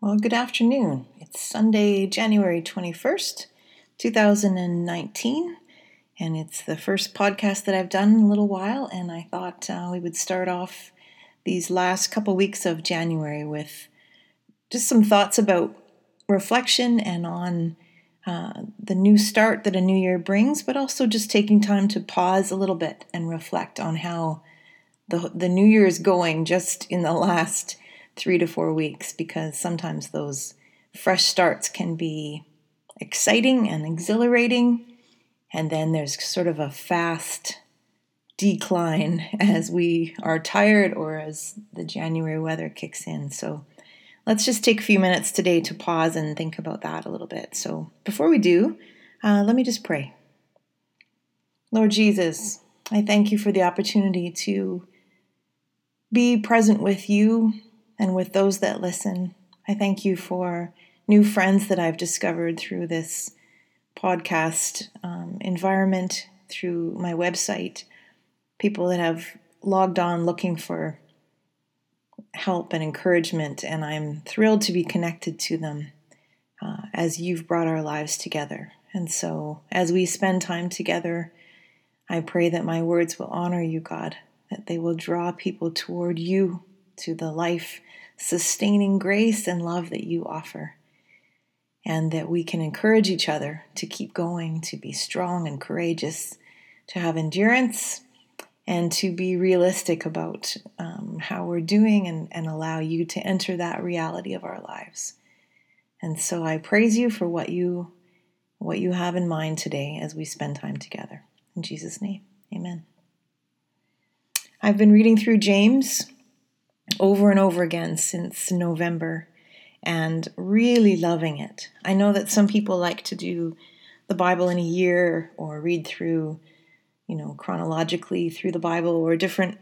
Well, good afternoon. It's Sunday, January 21st, 2019, and it's the first podcast that I've done in a little while. And I thought uh, we would start off these last couple weeks of January with just some thoughts about reflection and on uh, the new start that a new year brings, but also just taking time to pause a little bit and reflect on how the, the new year is going just in the last three to four weeks because sometimes those fresh starts can be exciting and exhilarating. And then there's sort of a fast decline as we are tired or as the January weather kicks in. So let's just take a few minutes today to pause and think about that a little bit. So before we do, uh, let me just pray. Lord Jesus, I thank you for the opportunity to be present with you and with those that listen. I thank you for new friends that I've discovered through this podcast um, environment, through my website, people that have logged on looking for help and encouragement, and I'm thrilled to be connected to them uh, as you've brought our lives together. And so, as we spend time together, I pray that my words will honor you, God, that they will draw people toward you, to the life sustaining grace and love that you offer. And that we can encourage each other to keep going, to be strong and courageous, to have endurance, and to be realistic about um, how we're doing and, and allow you to enter that reality of our lives. And so I praise you for what you what you have in mind today as we spend time together. In Jesus' name, amen. I've been reading through James over and over again since November and really loving it. I know that some people like to do the Bible in a year or read through, you know, chronologically through the Bible or different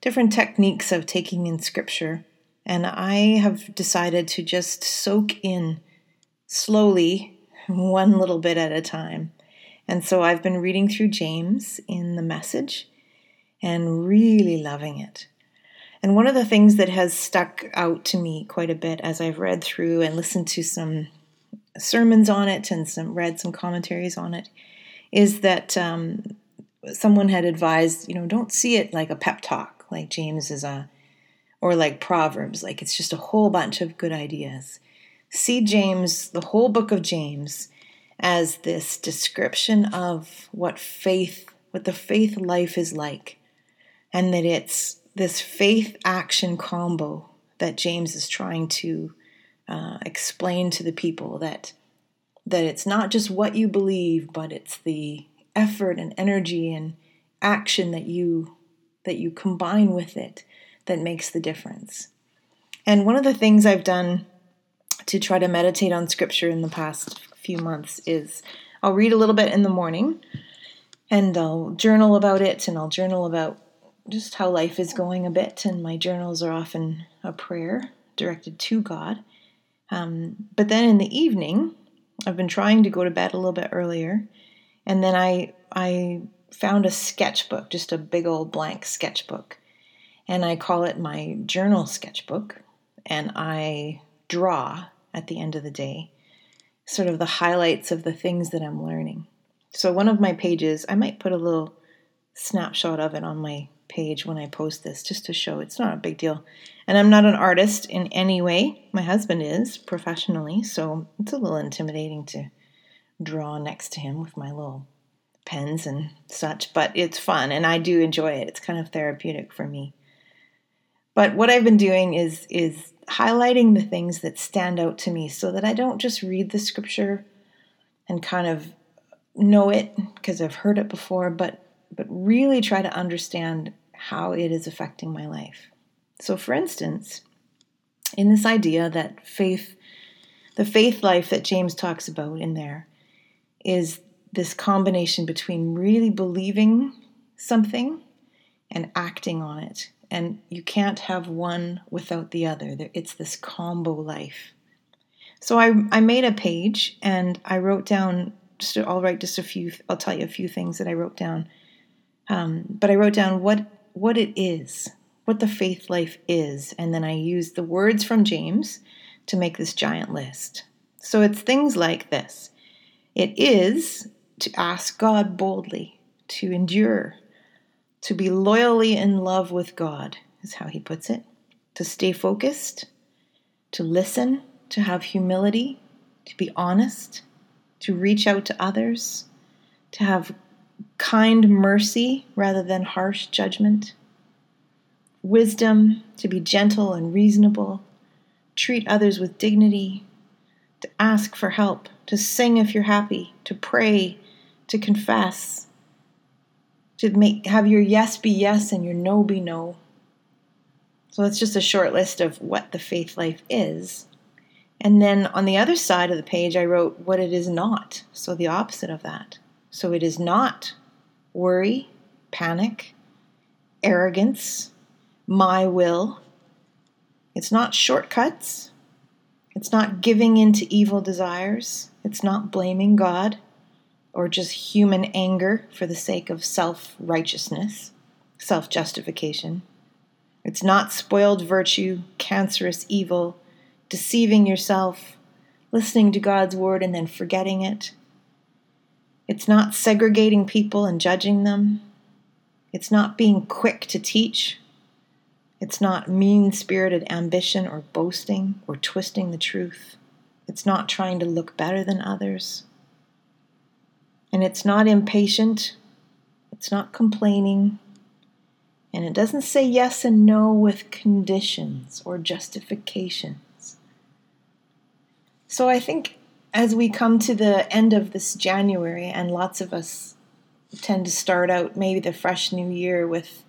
different techniques of taking in scripture. And I have decided to just soak in slowly, one little bit at a time. And so I've been reading through James in the message and really loving it. And one of the things that has stuck out to me quite a bit as I've read through and listened to some sermons on it and some read some commentaries on it is that um, someone had advised, you know, don't see it like a pep talk, like James is a, or like Proverbs, like it's just a whole bunch of good ideas. See James, the whole book of James, as this description of what faith, what the faith life is like, and that it's this faith action combo that James is trying to uh, explain to the people that that it's not just what you believe, but it's the effort and energy and action that you that you combine with it that makes the difference. And one of the things I've done to try to meditate on scripture in the past few months is I'll read a little bit in the morning and I'll journal about it and I'll journal about just how life is going a bit, and my journals are often a prayer directed to God. Um, but then in the evening, I've been trying to go to bed a little bit earlier, and then I I found a sketchbook, just a big old blank sketchbook, and I call it my journal sketchbook, and I draw at the end of the day sort of the highlights of the things that I'm learning. So one of my pages, I might put a little snapshot of it on my page when I post this just to show it's not a big deal. And I'm not an artist in any way. My husband is professionally, so it's a little intimidating to draw next to him with my little pens and such, but it's fun and I do enjoy it. It's kind of therapeutic for me. But what I've been doing is is highlighting the things that stand out to me so that I don't just read the scripture and kind of know it because I've heard it before, but but really try to understand how it is affecting my life. So, for instance, in this idea that faith, the faith life that James talks about in there, is this combination between really believing something and acting on it. And you can't have one without the other. It's this combo life. So I, I made a page and I wrote down, just, I'll write just a few, I'll tell you a few things that I wrote down. Um, but I wrote down what what it is, what the faith life is. And then I used the words from James to make this giant list. So it's things like this it is to ask God boldly, to endure, to be loyally in love with God, is how he puts it, to stay focused, to listen, to have humility, to be honest, to reach out to others, to have kind mercy rather than harsh judgment, wisdom, to be gentle and reasonable, treat others with dignity, to ask for help, to sing if you're happy, to pray, to confess, to make have your yes be yes and your no be no. So that's just a short list of what the faith life is. And then on the other side of the page, I wrote what it is not. So the opposite of that. So it is not worry, panic, arrogance, my will. It's not shortcuts. It's not giving in to evil desires. It's not blaming God or just human anger for the sake of self righteousness, self justification. It's not spoiled virtue, cancerous evil, deceiving yourself, listening to God's word and then forgetting it. It's not segregating people and judging them. It's not being quick to teach. It's not mean spirited ambition or boasting or twisting the truth. It's not trying to look better than others. And it's not impatient. It's not complaining. And it doesn't say yes and no with conditions or justifications. So I think as we come to the end of this January, and lots of us tend to start out maybe the fresh new year with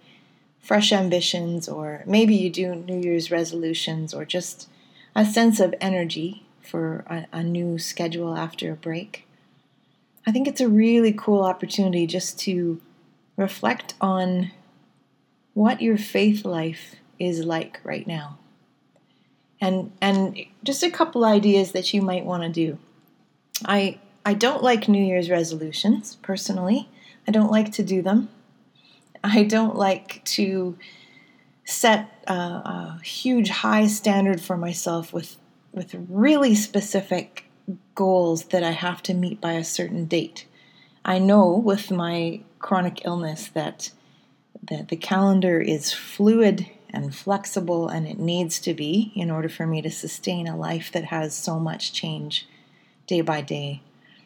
fresh ambitions, or maybe you do New Year's resolutions, or just a sense of energy for a, a new schedule after a break. I think it's a really cool opportunity just to reflect on what your faith life is like right now. And and just a couple ideas that you might want to do. I I don't like New Year's resolutions personally. I don't like to do them. I don't like to set a, a huge high standard for myself with with really specific goals that I have to meet by a certain date. I know with my chronic illness that that the calendar is fluid and flexible and it needs to be in order for me to sustain a life that has so much change day by day.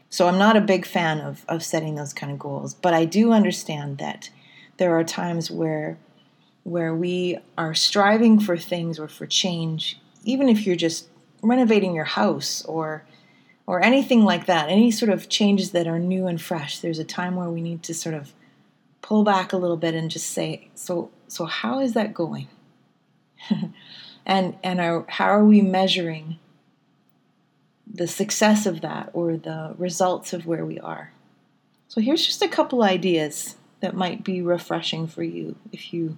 So I'm not a big fan of, of setting those kind of goals, but I do understand that there are times where where we are striving for things or for change, even if you're just renovating your house or or anything like that, any sort of changes that are new and fresh, there's a time where we need to sort of pull back a little bit and just say, so so how is that going? and and are, how are we measuring the success of that or the results of where we are? So here's just a couple ideas that might be refreshing for you if you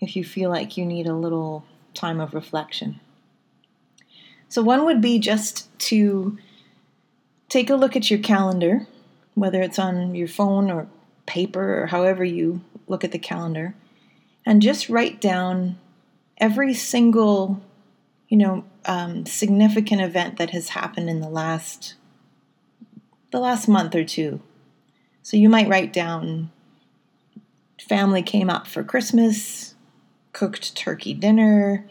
if you feel like you need a little time of reflection. So one would be just to take a look at your calendar, whether it's on your phone or paper or however you look at the calendar, and just write down every single, you know, um, significant event that has happened in the last the last month or two. So you might write down family came up for Christmas, cooked turkey dinner,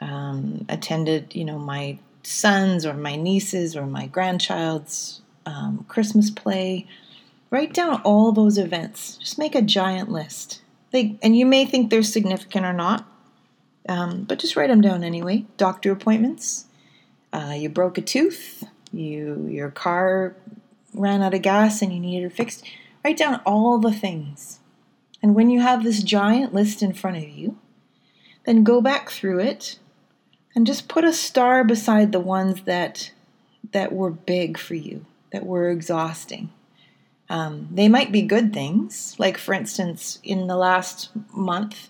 um, attended, you know, my son's or my niece's or my grandchild's um, Christmas play. Write down all those events. Just make a giant list. They, and you may think they're significant or not, um, but just write them down anyway. Doctor appointments. Uh, you broke a tooth. You your car ran out of gas and you needed it fixed. Write down all the things. And when you have this giant list in front of you, then go back through it and just put a star beside the ones that that were big for you, that were exhausting. Um, they might be good things, like for instance, in the last month,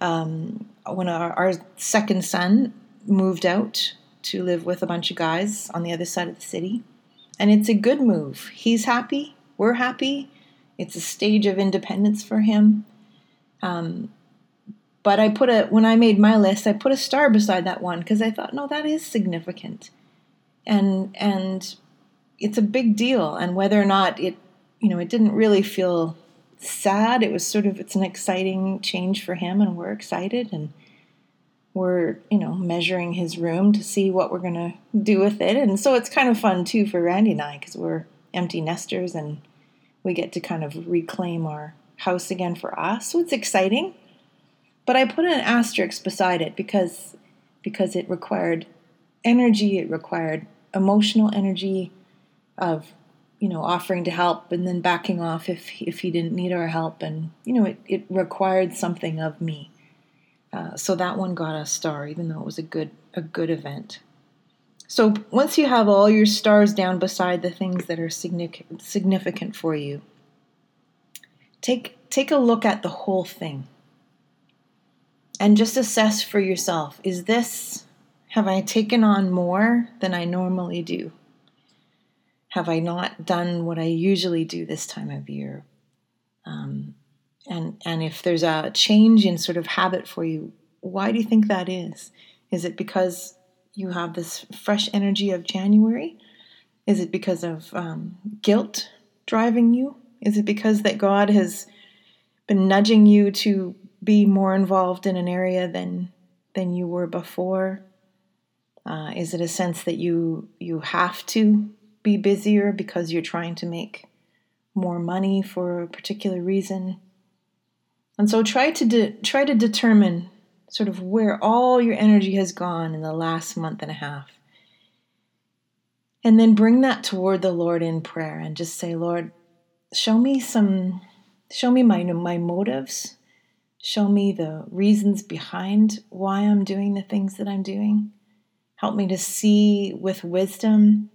um, when our, our second son moved out to live with a bunch of guys on the other side of the city, and it's a good move. He's happy, we're happy. It's a stage of independence for him. Um, but I put a when I made my list, I put a star beside that one because I thought, no, that is significant, and and it's a big deal. And whether or not it, you know, it didn't really feel sad. It was sort of it's an exciting change for him, and we're excited and we're you know measuring his room to see what we're gonna do with it, and so it's kind of fun too for Randy and I because we're empty nesters and we get to kind of reclaim our house again for us. So it's exciting. But I put an asterisk beside it because because it required energy, it required emotional energy of you know offering to help and then backing off if if he didn't need our help. And you know it, it required something of me. Uh, so that one got a star even though it was a good a good event. So once you have all your stars down beside the things that are significant significant for you take take a look at the whole thing and just assess for yourself is this, have I taken on more than I normally do? Have I not done what I usually do this time of year? Um, and, and if there's a change in sort of habit for you, why do you think that is? Is it because you have this fresh energy of January? Is it because of um, guilt driving you? Is it because that God has been nudging you to be more involved in an area than than you were before? Uh, is it a sense that you you have to be busier because you're trying to make more money for a particular reason? And so try to de- try to determine sort of where all your energy has gone in the last month and a half. And then bring that toward the Lord in prayer and just say, Lord, show me some show me my my motives Show me the reasons behind why I'm doing the things that I'm doing. Help me to see with wisdom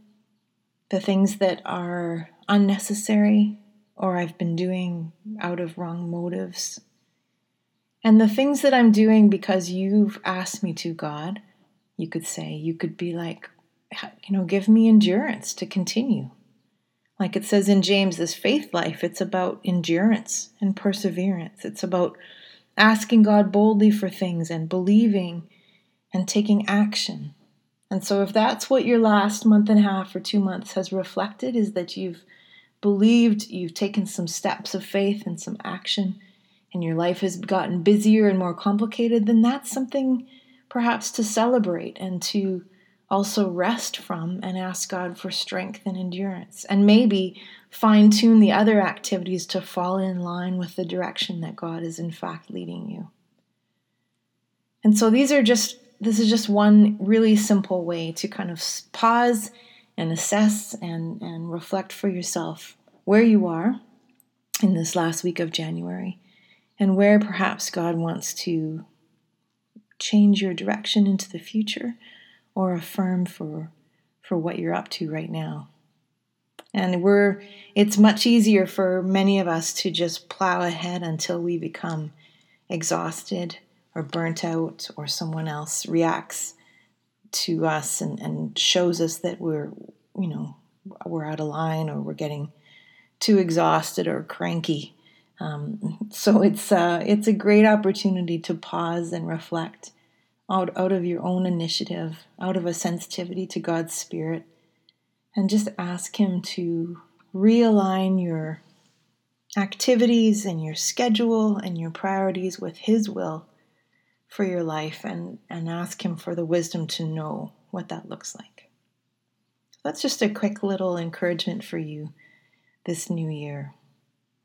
the things that are unnecessary or I've been doing out of wrong motives. And the things that I'm doing because you've asked me to, God, you could say, you could be like, you know, give me endurance to continue. Like it says in James, this faith life, it's about endurance and perseverance. It's about asking God boldly for things and believing and taking action. And so, if that's what your last month and a half or two months has reflected, is that you've believed, you've taken some steps of faith and some action, and your life has gotten busier and more complicated, then that's something perhaps to celebrate and to also rest from and ask God for strength and endurance. And maybe fine tune the other activities to fall in line with the direction that God is in fact leading you. And so these are just, this is just one really simple way to kind of pause and assess and, and reflect for yourself where you are in this last week of January and where perhaps God wants to change your direction into the future or affirm for, for what you're up to right now. And we're it's much easier for many of us to just plow ahead until we become exhausted or burnt out or someone else reacts to us and, and shows us that we're you know we're out of line or we're getting too exhausted or cranky. Um, so it's uh, it's a great opportunity to pause and reflect out, out of your own initiative, out of a sensitivity to God's Spirit, and just ask Him to realign your activities and your schedule and your priorities with His will for your life and, and ask Him for the wisdom to know what that looks like. That's just a quick little encouragement for you this new year.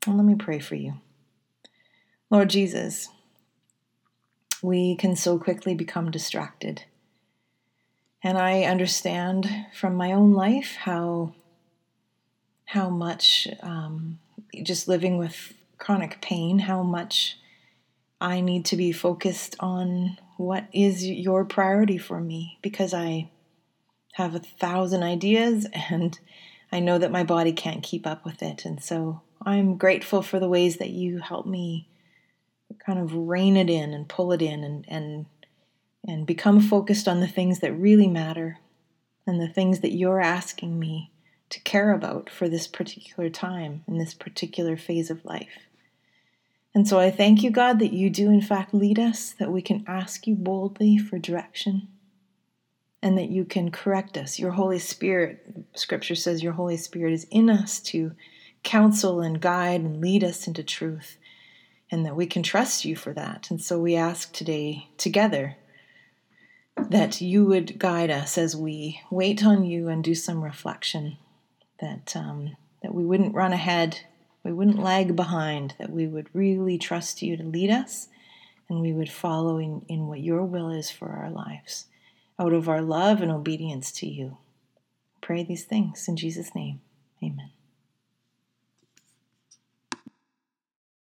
And let me pray for you. Lord Jesus, we can so quickly become distracted. And I understand from my own life how how much um, just living with chronic pain, how much I need to be focused on what is your priority for me because I have a thousand ideas and I know that my body can't keep up with it. And so I'm grateful for the ways that you help me kind of rein it in and pull it in and, and and become focused on the things that really matter and the things that you're asking me to care about for this particular time in this particular phase of life. And so I thank you, God, that you do in fact lead us, that we can ask you boldly for direction, and that you can correct us. Your Holy Spirit, Scripture says, your Holy Spirit is in us to counsel and guide and lead us into truth, and that we can trust you for that. And so we ask today together that you would guide us as we wait on you and do some reflection, that, um, that we wouldn't run ahead we wouldn't lag behind, that we would really trust you to lead us and we would follow in, in what your will is for our lives out of our love and obedience to you. Pray these things in Jesus' name. Amen.